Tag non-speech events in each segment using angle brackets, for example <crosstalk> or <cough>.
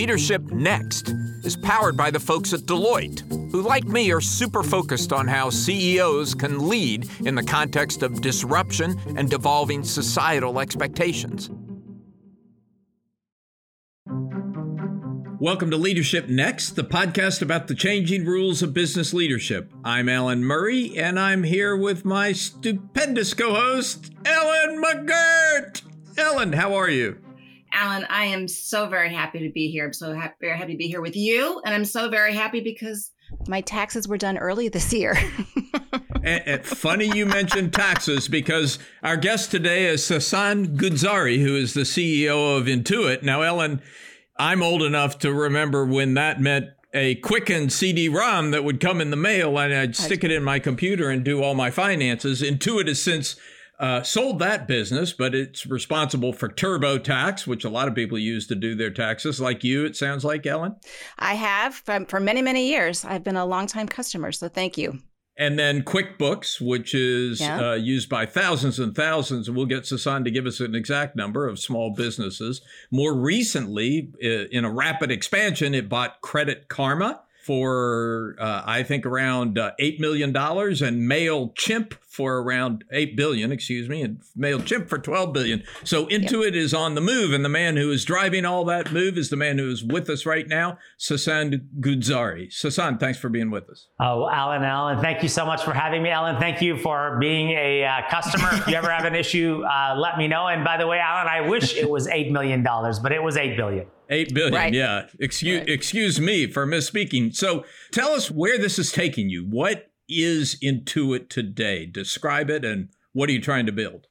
Leadership Next is powered by the folks at Deloitte, who, like me, are super focused on how CEOs can lead in the context of disruption and devolving societal expectations. Welcome to Leadership Next, the podcast about the changing rules of business leadership. I'm Alan Murray, and I'm here with my stupendous co host, Ellen McGirt. Ellen, how are you? Alan, I am so very happy to be here. I'm so very happy to be here with you. And I'm so very happy because my taxes were done early this year. <laughs> and, and funny you mentioned taxes because our guest today is Sasan Goodarzi, who is the CEO of Intuit. Now, Ellen, I'm old enough to remember when that meant a Quicken CD-ROM that would come in the mail and I'd stick it in my computer and do all my finances. Intuit has since uh, sold that business, but it's responsible for TurboTax, which a lot of people use to do their taxes, like you, it sounds like, Ellen. I have for, for many, many years. I've been a longtime customer, so thank you. And then QuickBooks, which is yeah. uh, used by thousands and thousands, and we'll get Sasan to give us an exact number of small businesses. More recently, in a rapid expansion, it bought Credit Karma for uh, I think around uh, eight million dollars, and Mailchimp for around eight billion. Excuse me, and Mailchimp for twelve billion. So Intuit yep. is on the move, and the man who is driving all that move is the man who is with us right now, Sasan Goodarzi. Sasan, thanks for being with us. Oh, Alan, Alan, thank you so much for having me, Alan. Thank you for being a uh, customer. if you ever have an issue, uh, let me know. And by the way, Alan, I wish it was eight million dollars, but it was eight billion. Eight billion, right. yeah. Excuse right. excuse me for misspeaking. So tell us where this is taking you. What is Intuit today? Describe it and what are you trying to build?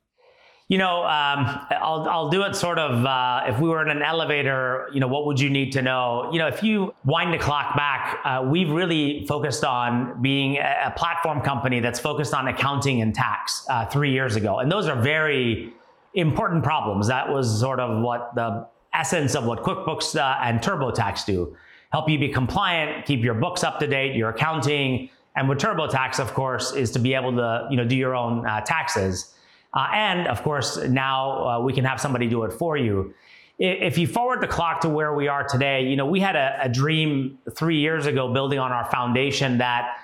You know, um, I'll, I'll do it sort of, uh, if we were in an elevator, you know, what would you need to know? You know, if you wind the clock back, uh, we've really focused on being a, platform company that's focused on accounting and tax uh, three years ago. And those are very important problems. That was sort of what the essence of what QuickBooks uh, and TurboTax do. Help you be compliant, keep your books up to date, your accounting, and with TurboTax, of course, is to be able to you know do your own uh, taxes. Uh, and of course, now uh, we can have somebody do it for you. If you forward the clock to where we are today, you know we had a, a dream three years ago, building on our foundation that.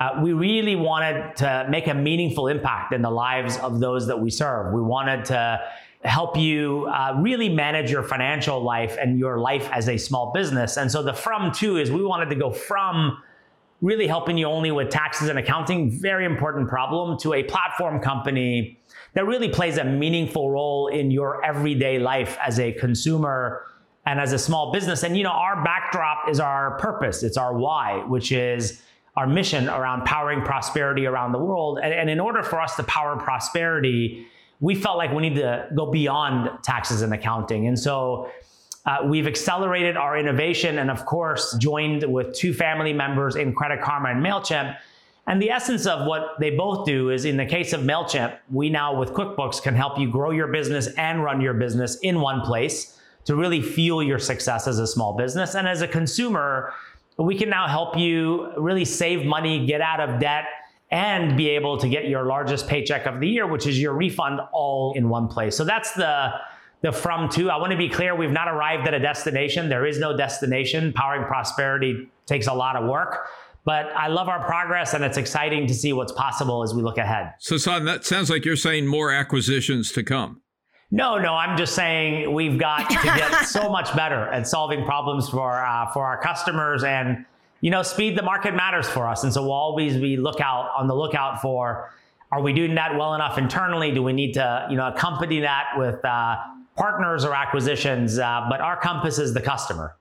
Uh, we really wanted to make a meaningful impact in the lives of those that we serve. We wanted to help you uh, really manage your financial life and your life as a small business. And so the from to is we wanted to go from really helping you only with taxes and accounting, very important problem, to a platform company that really plays a meaningful role in your everyday life as a consumer and as a small business. And you know, our backdrop is our purpose, it's our why, which is our mission around powering prosperity around the world. And, and in order for us to power prosperity, we felt like we need to go beyond taxes and accounting. And so uh, we've accelerated our innovation and, of course, joined with two family members in Credit Karma and MailChimp. And the essence of what they both do is in the case of MailChimp, we now with QuickBooks can help you grow your business and run your business in one place to really fuel your success as a small business. And as a consumer, we can now help you really save money, get out of debt, and be able to get your largest paycheck of the year, which is your refund all in one place. So that's the the from to. I want to be clear, we've not arrived at a destination. There is no destination. Powering prosperity takes a lot of work. But I love our progress and it's exciting to see what's possible as we look ahead. So, Son, that sounds like you're saying more acquisitions to come. No, no, I'm just saying we've got to get <laughs> so much better at solving problems for uh, for our customers and you know, speed the market matters for us. And so we'll always be lookout on the lookout for are we doing that well enough internally? Do we need to, you know, accompany that with uh, partners or acquisitions? Uh, but our compass is the customer.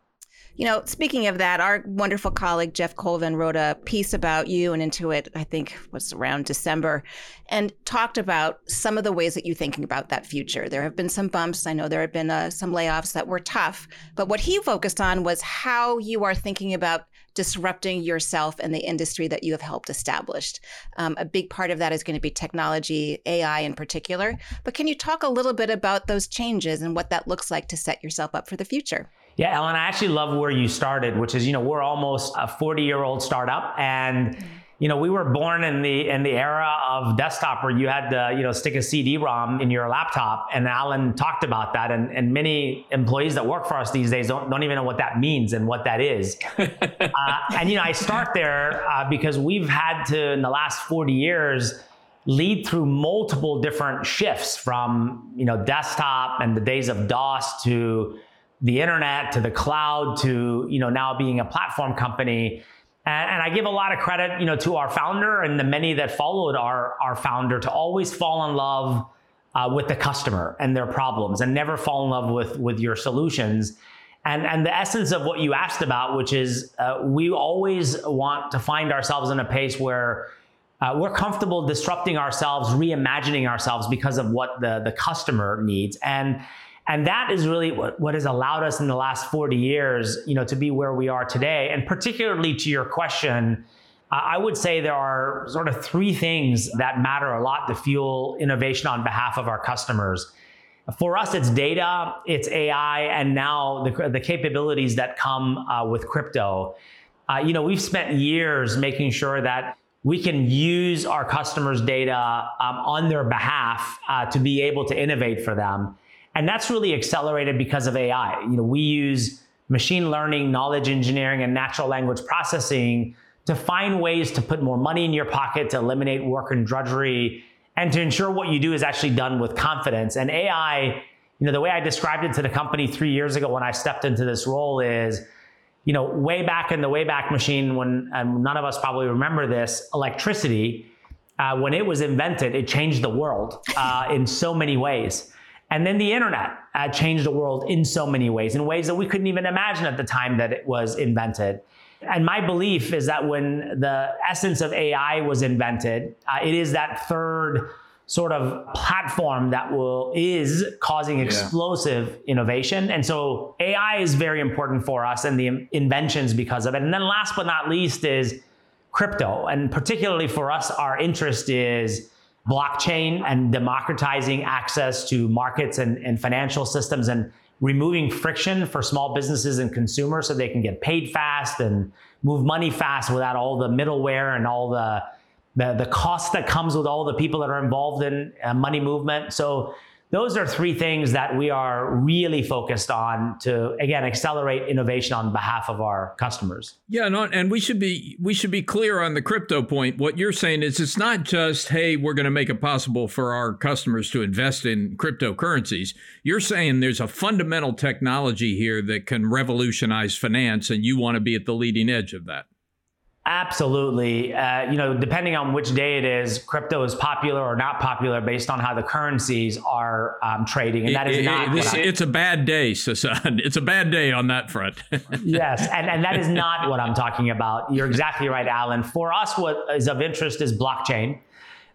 You know, speaking of that, our wonderful colleague Geoff Colvin wrote a piece about you and Intuit, I think was around December, and talked about some of the ways that you're thinking about that future. There have been some bumps. I know there have been uh, some layoffs that were tough, but what he focused on was how you are thinking about disrupting yourself and the industry that you have helped establish. Um, a big part of that is going to be technology, AI in particular. But can you talk a little bit about those changes and what that looks like to set yourself up for the future? Yeah, Ellen, I actually love where you started, which is, you know, we're almost a 40 year old startup. And you know, we were born in the in the era of desktop where you had to, you know, stick a CD-ROM in your laptop. And Alan talked about that. And, and many employees that work for us these days don't, don't even know what that means and what that is. <laughs> uh, and, you know, I start there uh, because we've had to, in the last 40 years, lead through multiple different shifts from, you know, desktop and the days of DOS to the internet to the cloud to, you know, now being a platform company and, and, I give a lot of credit, you know, to our founder and the many that followed our, our founder to always fall in love uh, with the customer and their problems and never fall in love with, with your solutions. And, and the essence of what you asked about, which is uh, we always want to find ourselves in a pace where uh, we're comfortable disrupting ourselves, reimagining ourselves because of what the, the customer needs. And and that is really what, what has allowed us in the last 40 years, you know, to be where we are today. And particularly to your question, I would say there are sort of three things that matter a lot to fuel innovation on behalf of our customers. For us, it's data, it's AI, and now the, the capabilities that come uh, with crypto. Uh, you know, we've spent years making sure that we can use our customers' data um, on their behalf uh, to be able to innovate for them. And that's really accelerated because of AI. You know, we use machine learning, knowledge engineering, and natural language processing to find ways to put more money in your pocket, to eliminate work and drudgery, and to ensure what you do is actually done with confidence. And AI, you know, the way I described it to the company three years ago when I stepped into this role is, you know, way back in the Wayback Machine, when none of us probably remember this, electricity, uh, when it was invented, it changed the world uh, in so many ways. And then the internet uh, changed the world in so many ways, in ways that we couldn't even imagine at the time that it was invented. And my belief is that when the essence of AI was invented, uh, it is that third sort of platform that will is causing explosive yeah. innovation. And so AI is very important for us and the inventions because of it. And then last but not least is crypto. And particularly for us, our interest is blockchain and democratizing access to markets and, and financial systems and removing friction for small businesses and consumers so they can get paid fast and move money fast without all the middleware and all the the, the cost that comes with all the people that are involved in uh, money movement. So those are three things that we are really focused on to again accelerate innovation on behalf of our customers. Yeah no, and we should be we should be clear on the crypto point. What you're saying is it's not just hey we're going to make it possible for our customers to invest in cryptocurrencies. You're saying there's a fundamental technology here that can revolutionize finance and you want to be at the leading edge of that Absolutely. Uh, you know, depending on which day it is, crypto is popular or not popular based on how the currencies are um, trading, and that is not. It, it's a bad day, Sasan. <laughs> It's a bad day on that front. <laughs> yes, and, and that is not what I'm talking about. You're exactly right, Alan. For us, what is of interest is blockchain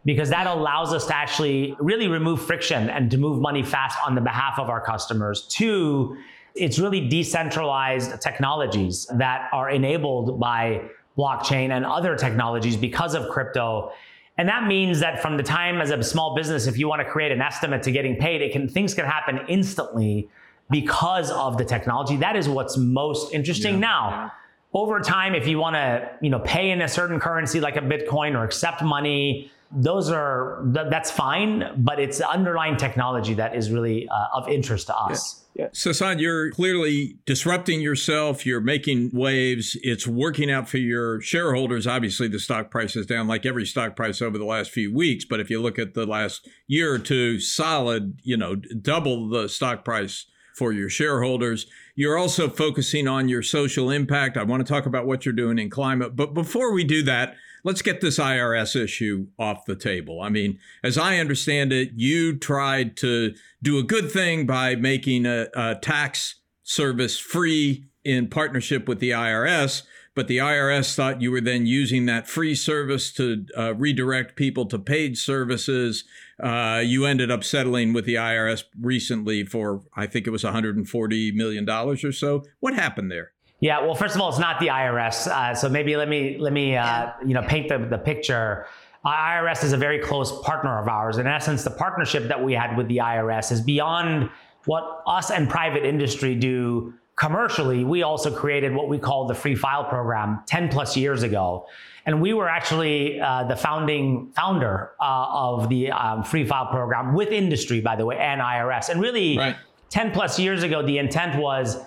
because that allows us to actually really remove friction and to move money fast on the behalf of our customers. Two, it's really decentralized technologies that are enabled by blockchain and other technologies because of crypto. And that means that from the time as a small business, if you want to create an estimate to getting paid, it can things can happen instantly because of the technology. That is what's most interesting yeah, now. Over time, if you want to, you know, pay in a certain currency like a Bitcoin or accept money, those are that's fine, but it's the underlying technology that is really uh, of interest to us. Yeah. Yeah. Sasan, you're clearly disrupting yourself. You're making waves. It's working out for your shareholders. Obviously, the stock price is down like every stock price over the last few weeks. But if you look at the last year or two, solid, you know, double the stock price for your shareholders. You're also focusing on your social impact. I want to talk about what you're doing in climate. But before we do that, let's get this IRS issue off the table. I mean, as I understand it, you tried to do a good thing by making a, a tax service free in partnership with the IRS. But the IRS thought you were then using that free service to uh, redirect people to paid services. Uh, you ended up settling with the IRS recently for, I think it was $140 million or so. What happened there? Yeah, well, first of all, it's not the IRS. Uh, so maybe let me let me uh, you know paint the, the picture. IRS is a very close partner of ours. In essence, the partnership that we had with the IRS is beyond what us and private industry do commercially, we also created what we call the free file program 10 plus years ago. And we were actually uh, the founding founder uh, of the um, free file program with industry, by the way, and IRS. And really, right. 10 plus years ago, the intent was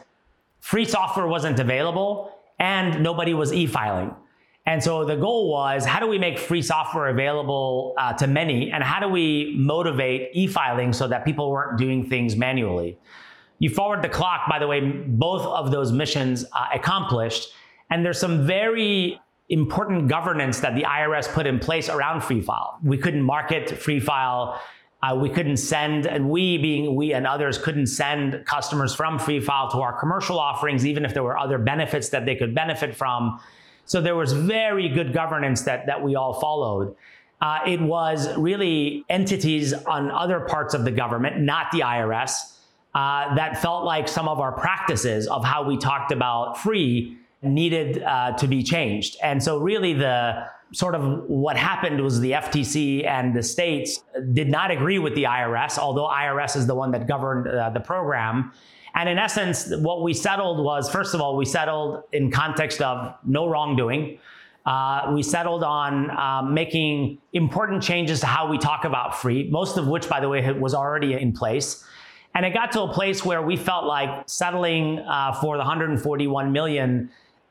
free software wasn't available and nobody was e filing. And so the goal was how do we make free software available uh, to many? And how do we motivate e filing so that people weren't doing things manually? You forward the clock, by the way, both of those missions uh, accomplished. And there's some very important governance that the IRS put in place around Free File. We couldn't market Free File. Uh, we couldn't send, and we being we and others couldn't send customers from Free File to our commercial offerings, even if there were other benefits that they could benefit from. So there was very good governance that, that we all followed. Uh, it was really entities on other parts of the government, not the IRS, uh, that felt like some of our practices of how we talked about free needed uh, to be changed. And so, really, the sort of what happened was the FTC and the states did not agree with the IRS, although IRS is the one that governed uh, the program. And in essence, what we settled was first of all, we settled in context of no wrongdoing. Uh, we settled on um, making important changes to how we talk about free, most of which, by the way, was already in place. And it got to a place where we felt like settling uh, for the 141 million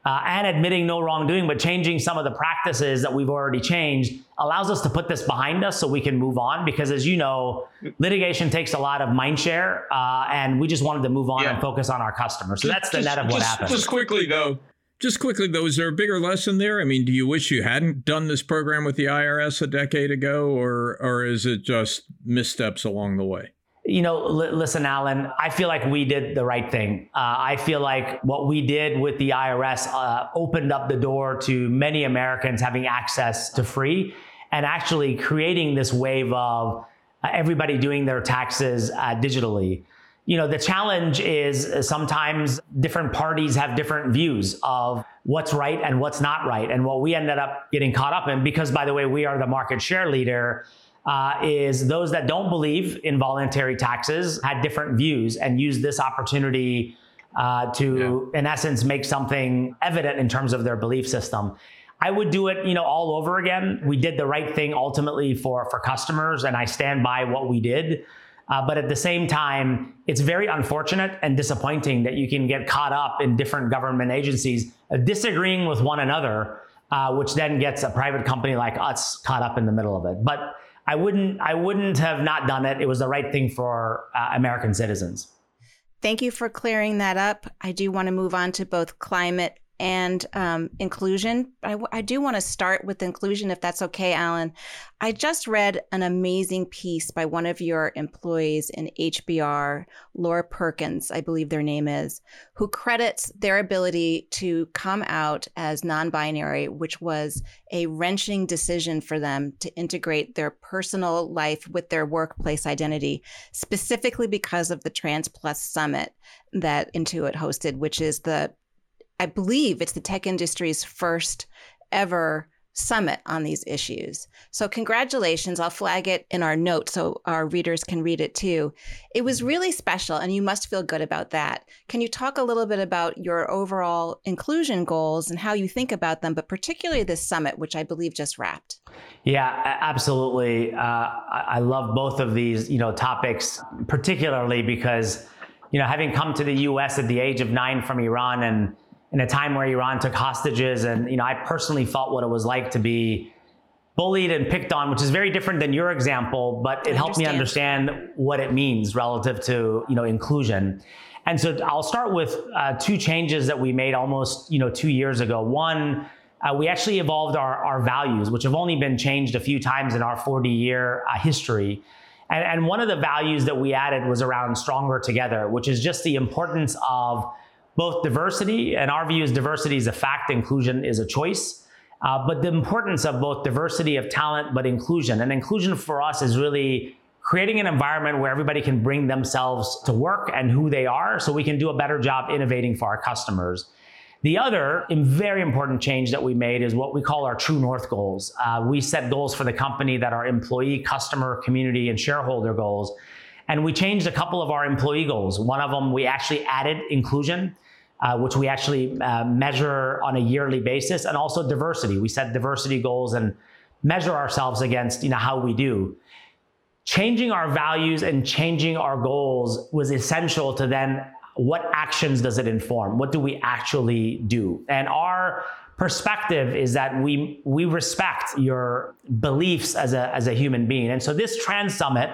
uh, and admitting no wrongdoing, but changing some of the practices that we've already changed allows us to put this behind us so we can move on. Because as you know, litigation takes a lot of mind share, uh, and we just wanted to move on yeah. and focus on our customers. So that's the just, net of what just, happened. Just quickly though, just quickly though, is there a bigger lesson there? I mean, do you wish you hadn't done this program with the IRS a decade ago, or or is it just missteps along the way? You know, listen, Alan, I feel like we did the right thing. Uh, I feel like what we did with the IRS uh, opened up the door to many Americans having access to free and actually creating this wave of uh, everybody doing their taxes uh, digitally. You know, the challenge is uh, sometimes different parties have different views of what's right and what's not right. And what we ended up getting caught up in, because by the way, we are the market share leader uh, is those that don't believe in voluntary taxes had different views and used this opportunity uh, to, yeah. in essence, make something evident in terms of their belief system. I would do it, you know, all over again. We did the right thing ultimately for for customers, and I stand by what we did. Uh, but at the same time, it's very unfortunate and disappointing that you can get caught up in different government agencies disagreeing with one another, uh, which then gets a private company like us caught up in the middle of it. But I wouldn't I wouldn't have not done it. It was the right thing for uh, American citizens. Thank you for clearing that up. I do want to move on to both climate and um, inclusion. I, I do want to start with inclusion, if that's okay, Alan. I just read an amazing piece by one of your employees in HBR, Laura Perkins, I believe their name is, who credits their ability to come out as non binary, which was a wrenching decision for them to integrate their personal life with their workplace identity, specifically because of the Trans Plus Summit that Intuit hosted, which is the I believe it's the tech industry's first ever summit on these issues. So, congratulations. I'll flag it in our notes so our readers can read it too. It was really special, and you must feel good about that. Can you talk a little bit about your overall inclusion goals and how you think about them, but particularly this summit, which I believe just wrapped? Yeah, absolutely. Uh, I love both of these, you know, topics, particularly because, you know, having come to the U.S. at the age of nine from Iran and in a time where Iran took hostages. And, you know, I personally felt what it was like to be bullied and picked on, which is very different than your example, but it helped me understand what it means relative to, you know, inclusion. And so I'll start with uh, two changes that we made almost, you know, two years ago. One, uh, we actually evolved our, our values, which have only been changed a few times in our 40 year uh, history. And, and one of the values that we added was around stronger together, which is just the importance of both diversity, and our view is diversity is a fact, inclusion is a choice. Uh, but the importance of both diversity of talent, but inclusion. And inclusion for us is really creating an environment where everybody can bring themselves to work and who they are so we can do a better job innovating for our customers. The other very important change that we made is what we call our True North goals. Uh, we set goals for the company that are employee, customer, community, and shareholder goals. And we changed a couple of our employee goals. One of them, we actually added inclusion. Uh, which we actually uh, measure on a yearly basis, and also diversity. We set diversity goals and measure ourselves against you know how we do. Changing our values and changing our goals was essential to then what actions does it inform? What do we actually do? And our perspective is that we we respect your beliefs as a as a human being. And so this Trans Summit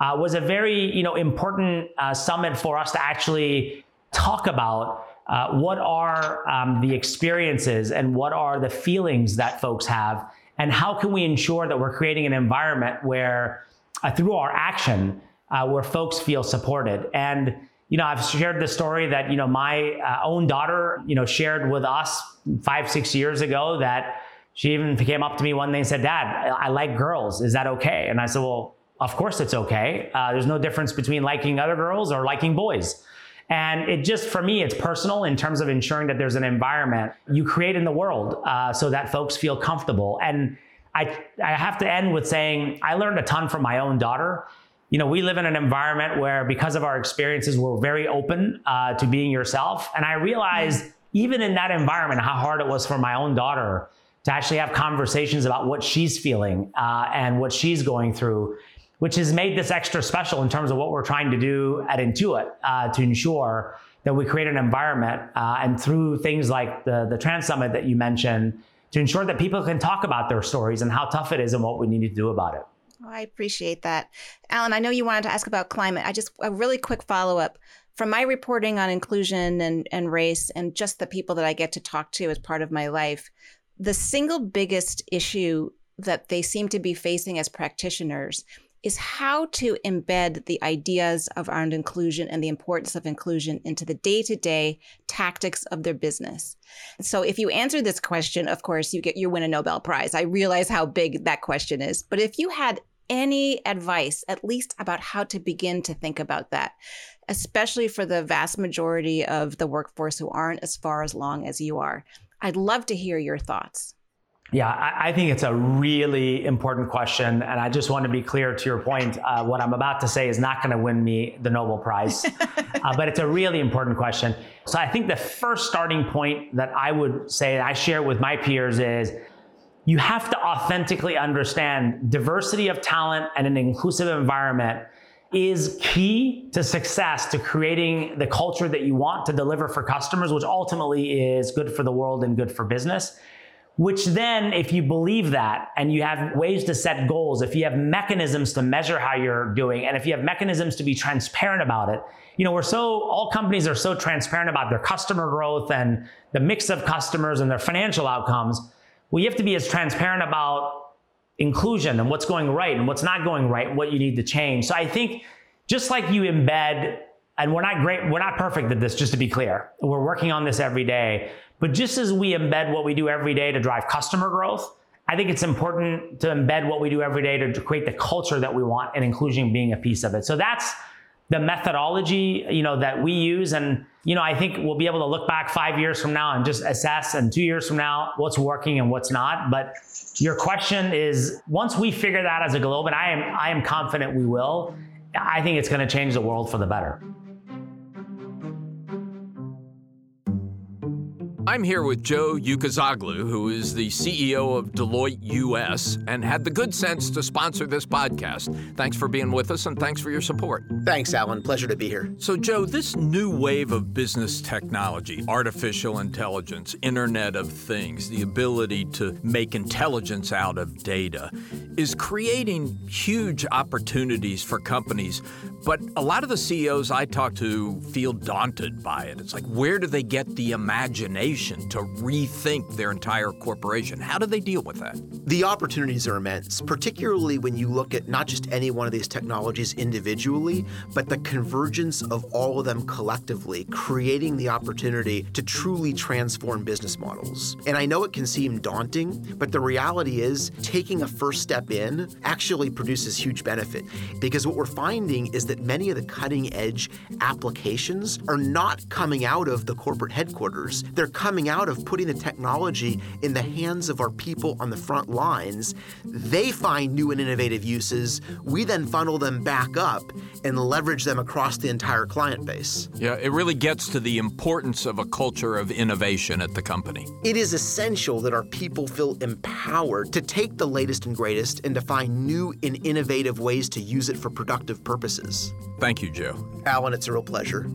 uh, was a very you know important uh, summit for us to actually talk about uh, what are um, the experiences and what are the feelings that folks have, and how can we ensure that we're creating an environment where uh, through our action uh, where folks feel supported and you know, I've shared the story that, you know, my uh, own daughter, you know, shared with us five, six years ago that she even came up to me one day and said, Dad, I like girls. Is that okay? And I said, Well, of course it's okay. Uh, there's no difference between liking other girls or liking boys. And it just, for me, it's personal in terms of ensuring that there's an environment you create in the world uh, so that folks feel comfortable. And I, I have to end with saying I learned a ton from my own daughter you know, we live in an environment where because of our experiences, we're very open uh, to being yourself. And I realized even in that environment, how hard it was for my own daughter to actually have conversations about what she's feeling uh, and what she's going through, which has made this extra special in terms of what we're trying to do at Intuit uh, to ensure that we create an environment uh, and through things like the, the Trans Summit that you mentioned to ensure that people can talk about their stories and how tough it is and what we need to do about it. Oh, I appreciate that. Alan, I know you wanted to ask about climate. I just, a really quick follow up. From my reporting on inclusion and, and race and just the people that I get to talk to as part of my life, the single biggest issue that they seem to be facing as practitioners is how to embed the ideas of around inclusion and the importance of inclusion into the day-to-day tactics of their business. So if you answer this question, of course, you get you win a Nobel Prize. I realize how big that question is. But if you had any advice, at least about how to begin to think about that, especially for the vast majority of the workforce who aren't as far as long as you are, I'd love to hear your thoughts. Yeah, I, I, think it's a really important question. And I just want to be clear to your point. Uh, what I'm about to say is not going to win me the Nobel Prize, <laughs> uh, but it's a really important question. So I think the first starting point that I would say I share with my peers is you have to authentically understand diversity of talent and an inclusive environment is key to success to creating the culture that you want to deliver for customers, which ultimately is good for the world and good for business which then, if you believe that and you have ways to set goals, if you have mechanisms to measure how you're doing, and if you have mechanisms to be transparent about it, you know, we're so, all companies are so transparent about their customer growth and the mix of customers and their financial outcomes. We have to be as transparent about inclusion and what's going right and what's not going right, what you need to change. So I think just like you embed, and we're not great, we're not perfect at this, just to be clear. We're working on this every day. But just as we embed what we do every day to drive customer growth, I think it's important to embed what we do every day to create the culture that we want and inclusion being a piece of it. So that's the methodology, you know, that we use. And, you know, I think we'll be able to look back five years from now and just assess and two years from now what's working and what's not. But your question is once we figure that as a globe, and I am I am confident we will, I think it's going to change the world for the better. I'm here with Joe Ucuzoglu, who is the CEO of Deloitte US and had the good sense to sponsor this podcast. Thanks for being with us and thanks for your support. Thanks, Alan. Pleasure to be here. So, Joe, this new wave of business technology, artificial intelligence, Internet of Things, the ability to make intelligence out of data, is creating huge opportunities for companies. But a lot of the CEOs I talk to feel daunted by it. It's like, where do they get the imagination? To rethink their entire corporation. How do they deal with that? The opportunities are immense, particularly when you look at not just any one of these technologies individually, but the convergence of all of them collectively, creating the opportunity to truly transform business models. And I know it can seem daunting, but the reality is taking a first step in actually produces huge benefit because what we're finding is that many of the cutting edge applications are not coming out of the corporate headquarters. They're coming out of putting the technology in the hands of our people on the front lines. They find new and innovative uses. We then funnel them back up and leverage them across the entire client base. Yeah, it really gets to the importance of a culture of innovation at the company. It is essential that our people feel empowered to take the latest and greatest and to find new and innovative ways to use it for productive purposes. Thank you, Joe. Alan, it's a real pleasure.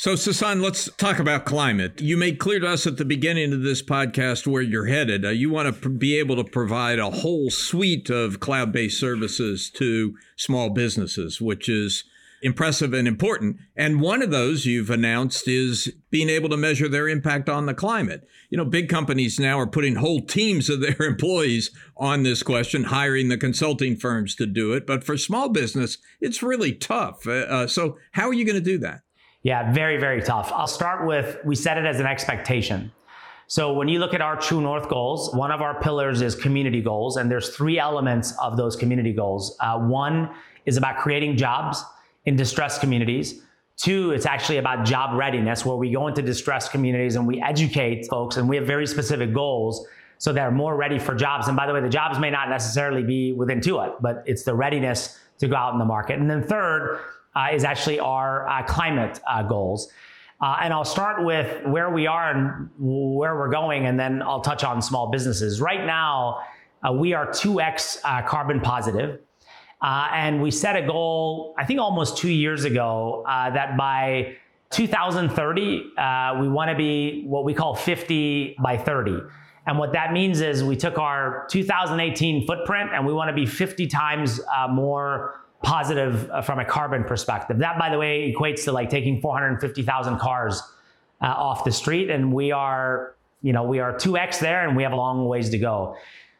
So, Sasan, let's talk about climate. You made clear to us at the beginning of this podcast where you're headed. Uh, you want to pr- be able to provide a whole suite of cloud based services to small businesses, which is impressive and important. And one of those you've announced is being able to measure their impact on the climate. You know, big companies now are putting whole teams of their <laughs> employees on this question, hiring the consulting firms to do it. But for small business, it's really tough. Uh, uh so, how are you going to do that? Yeah, very, very tough. I'll start with we set it as an expectation. So when you look at our True North goals, one of our pillars is community goals, and there's three elements of those community goals. Uh, one is about creating jobs in distressed communities. Two, it's actually about job readiness, where we go into distressed communities and we educate folks, and we have very specific goals so they're more ready for jobs. And by the way, the jobs may not necessarily be with Intuit, but it's the readiness to go out in the market. And then third is actually our uh, climate uh, goals. Uh, and I'll start with where we are and where we're going, and then I'll touch on small businesses. Right now, uh, we are 2x uh, carbon positive. and we set a goal, I think almost two years ago, that by 2030, we want to be what we call 50 by 30. And what that means is we took our 2018 footprint and we want to be 50 times more positive uh, from a carbon perspective. That, by the way, equates to like taking 450,000 cars uh, off the street, and we are, you know, we are 2x there, and we have a long ways to go.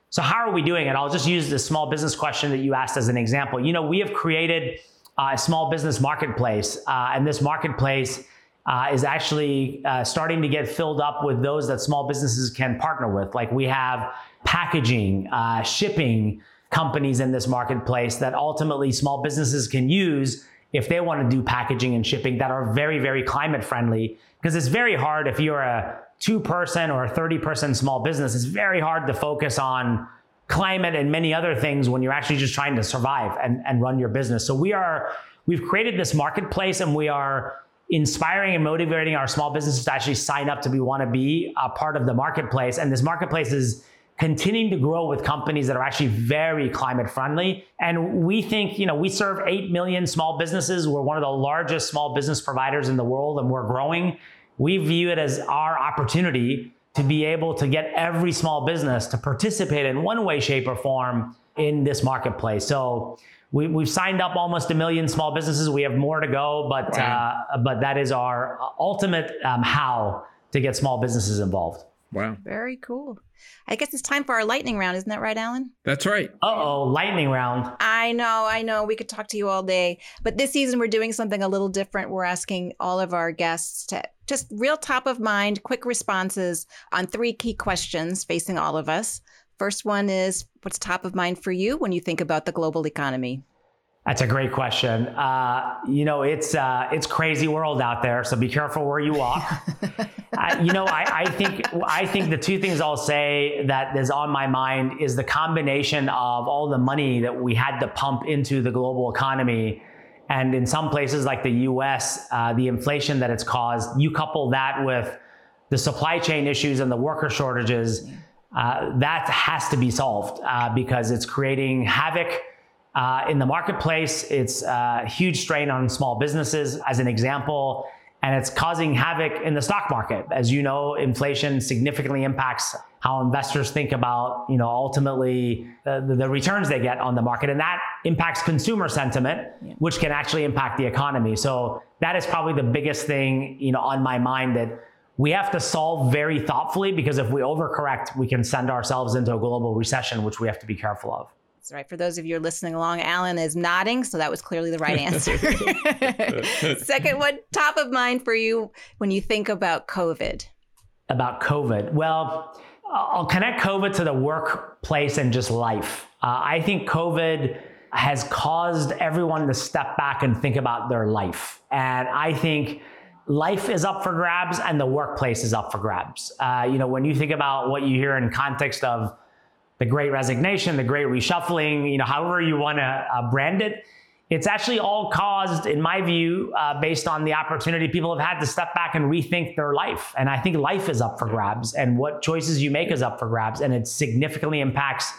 So how are we doing it? I'll just use the small business question that you asked as an example. You know, we have created uh, a small business marketplace, uh, and this marketplace. Uh, is actually uh, starting to get filled up with those that small businesses can partner with. Like we have packaging, shipping, companies in this marketplace that ultimately small businesses can use if they want to do packaging and shipping that are very, very climate friendly. Because it's very hard if you're a two person or a 30 person small business, it's very hard to focus on climate and many other things when you're actually just trying to survive and, and run your business. So we are, we've created this marketplace and we are inspiring and motivating our small businesses to actually sign up to be want to be a part of the marketplace. And this marketplace is continuing to grow with companies that are actually very climate friendly. And we think, you know, we serve 8 million small businesses. We're one of the largest small business providers in the world and we're growing. We view it as our opportunity to be able to get every small business to participate in one way, shape, or form in this marketplace. So we, have signed up almost a million small businesses. We have more to go, but wow. uh, but that is our ultimate um, how to get small businesses involved. Wow. Very cool. I guess it's time for our lightning round, isn't that right, Alan? That's right. Uh oh, lightning round. I know, I know. We could talk to you all day. But this season, we're doing something a little different. We're asking all of our guests to just real top of mind, quick responses on three key questions facing all of us. First one is what's top of mind for you when you think about the global economy? That's a great question. Uh, you know, it's uh, it's crazy world out there, so be careful where you walk. <laughs> you know, I, I, think I think the two things I'll say that is on my mind is the combination of all the money that we had to pump into the global economy, and in some places like the U.S., uh, the inflation that it's caused. You couple that with the supply chain issues and the worker shortages. Uh, that has to be solved uh, because it's creating havoc uh, in the marketplace. It's a uh, huge strain on small businesses, as an example and it's causing havoc in the stock market. As you know, inflation significantly impacts how investors think about, you know, ultimately the, the returns they get on the market, and that impacts consumer sentiment, yeah. which can actually impact the economy. So that is probably the biggest thing, you know, on my mind that we have to solve very thoughtfully because if we overcorrect, we can send ourselves into a global recession, which we have to be careful of. That's right. For those of you listening along, Alan is nodding, so that was clearly the right <laughs> answer. <laughs> Second one, top of mind for you when you think about COVID. About COVID. Well, I'll connect COVID to the workplace and just life. Uh, I think COVID has caused everyone to step back and think about their life. And I think life is up for grabs and the workplace is up for grabs. Uh, you know, when you think about what you hear in context of the great resignation, the great reshuffling, you know, however you want to uh, brand it, it's actually all caused, in my view, uh, based on the opportunity people have had to step back and rethink their life. And I think life is up for grabs, and what choices you make is up for grabs, and it significantly impacts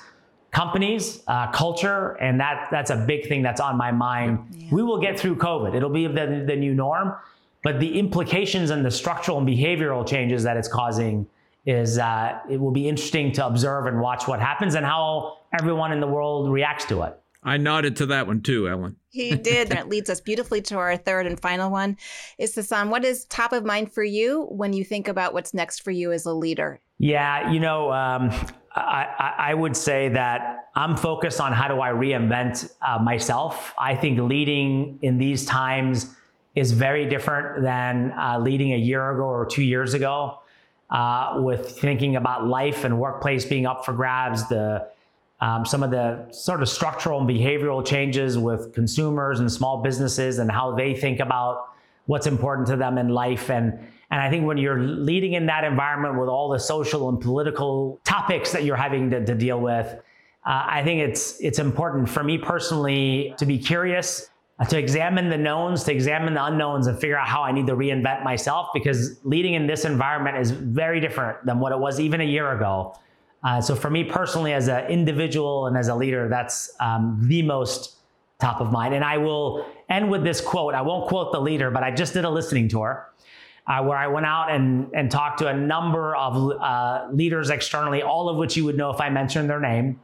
companies, uh, culture, and that that's a big thing that's on my mind. Yeah. We will get through COVID; it'll be the, the new norm, but the implications and the structural and behavioral changes that it's causing is uh, it will be interesting to observe and watch what happens and how everyone in the world reacts to it. I nodded to that one too, Ellen. He did. and <laughs> it leads us beautifully to our third and final one. Is Sasan, what is top of mind for you when you think about what's next for you as a leader? Yeah, you know, um, I, I, would say that I'm focused on how do I reinvent uh, myself. I think leading in these times is very different than uh, leading a year ago or two years ago. Uh, with thinking about life and workplace being up for grabs, the um, some of the sort of structural and behavioral changes with consumers and small businesses and how they think about what's important to them in life. And and I think when you're leading in that environment with all the social and political topics that you're having to, to deal with, uh, I think it's it's important for me personally to be curious, to examine the knowns, to examine the unknowns, and figure out how I need to reinvent myself. Because leading in this environment is very different than what it was even a year ago. Uh, so for me personally, as an individual and as a leader, that's um, the most top of mind. And I will end with this quote. I won't quote the leader, but I just did a listening tour. Uh, where I went out and, and talked to a number of uh, leaders externally, all of which you would know if I mentioned their name.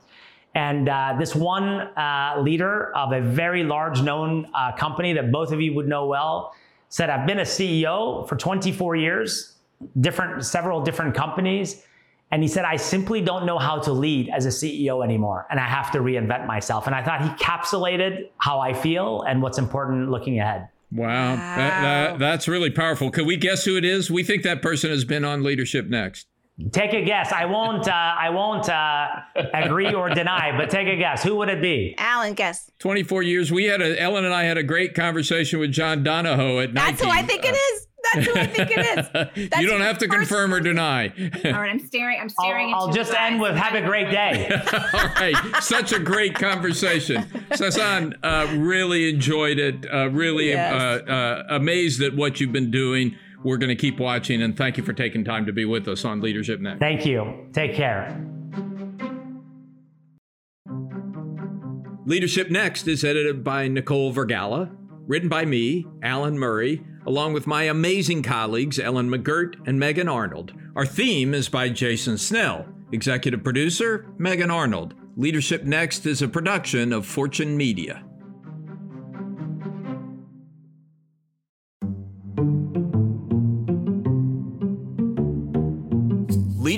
And uh, this one uh, leader of a very large known uh, company that both of you would know well said, I've been a CEO for 24 years, different, several different companies. And he said, I simply don't know how to lead as a CEO anymore, and I have to reinvent myself. And I thought he capsulated how I feel and what's important looking ahead. Wow, wow. That, that, that's really powerful. Could we guess who it is? We think that person has been on Leadership Next. Take a guess. I won't. Uh, I won't uh, agree or deny, but take a guess. Who would it be? Alan, guess. Twenty-four years. We had a Ellen and I had a great conversation with John Donahoe at. Nike. That's 19. who I think it is. That's who I think it is. <laughs> That's you don't have to confirm or deny. <laughs> All right, I'm staring. I'm staring. I'll, I'll just end with "Have a great day." <laughs> All right, such a great conversation, Sasan. Uh, really enjoyed it. Uh, really yes. uh, uh amazed at what you've been doing. We're going to keep watching, and thank you for taking time to be with us on Leadership Next. Thank you. Take care. Leadership Next is edited by Nicole Vergala, written by me, Alan Murray along with my amazing colleagues Ellen McGirt and Megan Arnold. Our theme is by Jason Snell. Executive producer, Megan Arnold. Leadership Next is a production of Fortune Media.